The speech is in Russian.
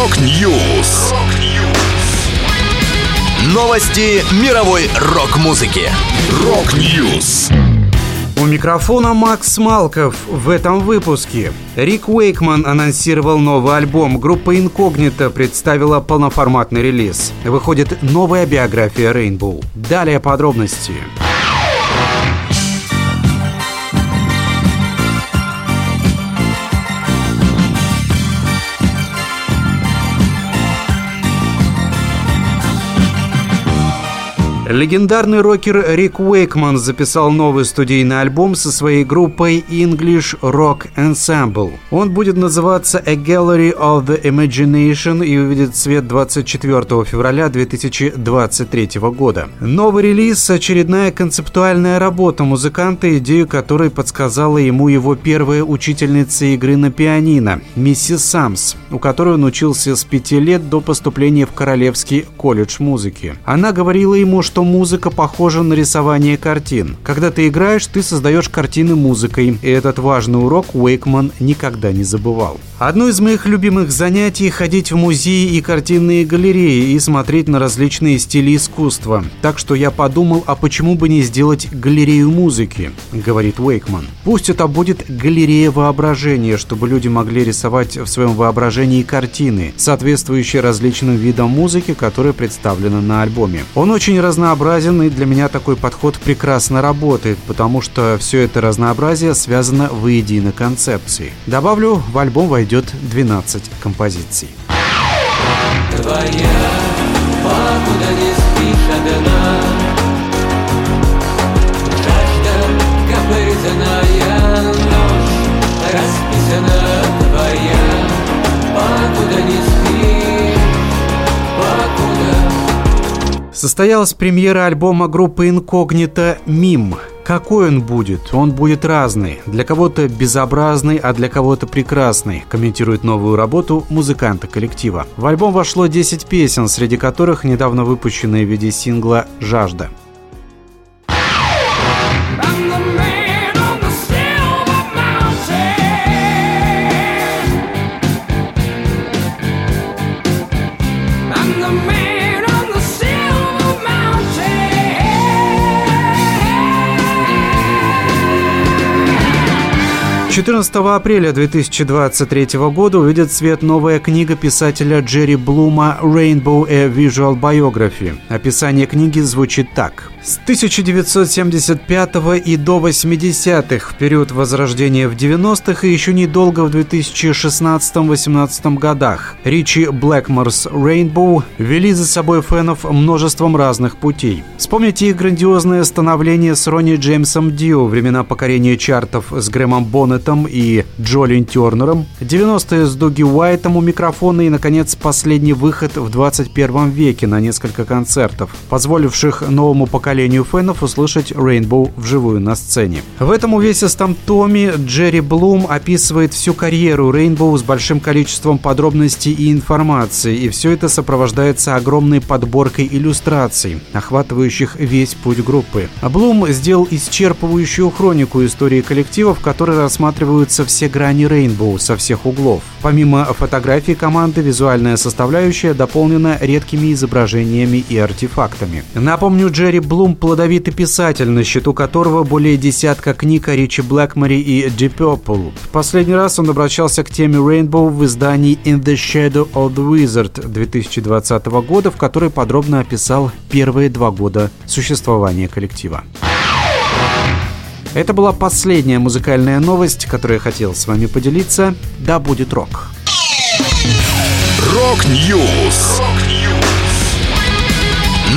Rock News. Новости мировой рок-музыки. Rock News. У микрофона Макс Малков в этом выпуске. Рик Уэйкман анонсировал новый альбом. Группа Инкогнито представила полноформатный релиз. Выходит новая биография Rainbow. Далее подробности. Подробности. Легендарный рокер Рик Уэйкман записал новый студийный альбом со своей группой English Rock Ensemble. Он будет называться A Gallery of the Imagination и увидит свет 24 февраля 2023 года. Новый релиз – очередная концептуальная работа музыканта, идею которой подсказала ему его первая учительница игры на пианино – миссис Самс, у которой он учился с пяти лет до поступления в Королевский колледж музыки. Она говорила ему, что что музыка похожа на рисование картин. Когда ты играешь, ты создаешь картины музыкой, и этот важный урок Уэйкман никогда не забывал. Одно из моих любимых занятий – ходить в музеи и картинные галереи и смотреть на различные стили искусства. Так что я подумал, а почему бы не сделать галерею музыки, говорит Уэйкман. Пусть это будет галерея воображения, чтобы люди могли рисовать в своем воображении картины, соответствующие различным видам музыки, которые представлены на альбоме. Он очень разнообразен разнообразен, и для меня такой подход прекрасно работает, потому что все это разнообразие связано воедино концепции. Добавлю, в альбом войдет 12 композиций. Твоя, покуда не спишь одна, Жажда капризная ночь расписана твоя, покуда не Состоялась премьера альбома группы Инкогнито «Мим». Какой он будет? Он будет разный. Для кого-то безобразный, а для кого-то прекрасный, комментирует новую работу музыканта коллектива. В альбом вошло 10 песен, среди которых недавно выпущенные в виде сингла «Жажда». 14 апреля 2023 года увидит свет новая книга писателя Джерри Блума «Rainbow A Visual Biography». Описание книги звучит так. С 1975 и до 80-х, в период возрождения в 90-х и еще недолго в 2016-18 годах, Ричи Блэкморс Rainbow вели за собой фенов множеством разных путей. Вспомните их грандиозное становление с Ронни Джеймсом Дио, времена покорения чартов с Грэмом Боннетом и Джолин Тернером, 90-е с Дуги Уайтом у микрофона и, наконец, последний выход в 21 веке на несколько концертов, позволивших новому поколению поколению фенов услышать Rainbow вживую на сцене. В этом увесистом томе Джерри Блум описывает всю карьеру Rainbow с большим количеством подробностей и информации, и все это сопровождается огромной подборкой иллюстраций, охватывающих весь путь группы. Блум сделал исчерпывающую хронику истории коллектива, в которой рассматриваются все грани Rainbow со всех углов. Помимо фотографий команды, визуальная составляющая дополнена редкими изображениями и артефактами. Напомню, Джерри Блум Блум – плодовитый писатель, на счету которого более десятка книг о Ричи Блэкмори и Deep Purple. В последний раз он обращался к теме Rainbow в издании In the Shadow of the Wizard 2020 года, в которой подробно описал первые два года существования коллектива. Это была последняя музыкальная новость, которую я хотел с вами поделиться. Да будет рок! Rock News!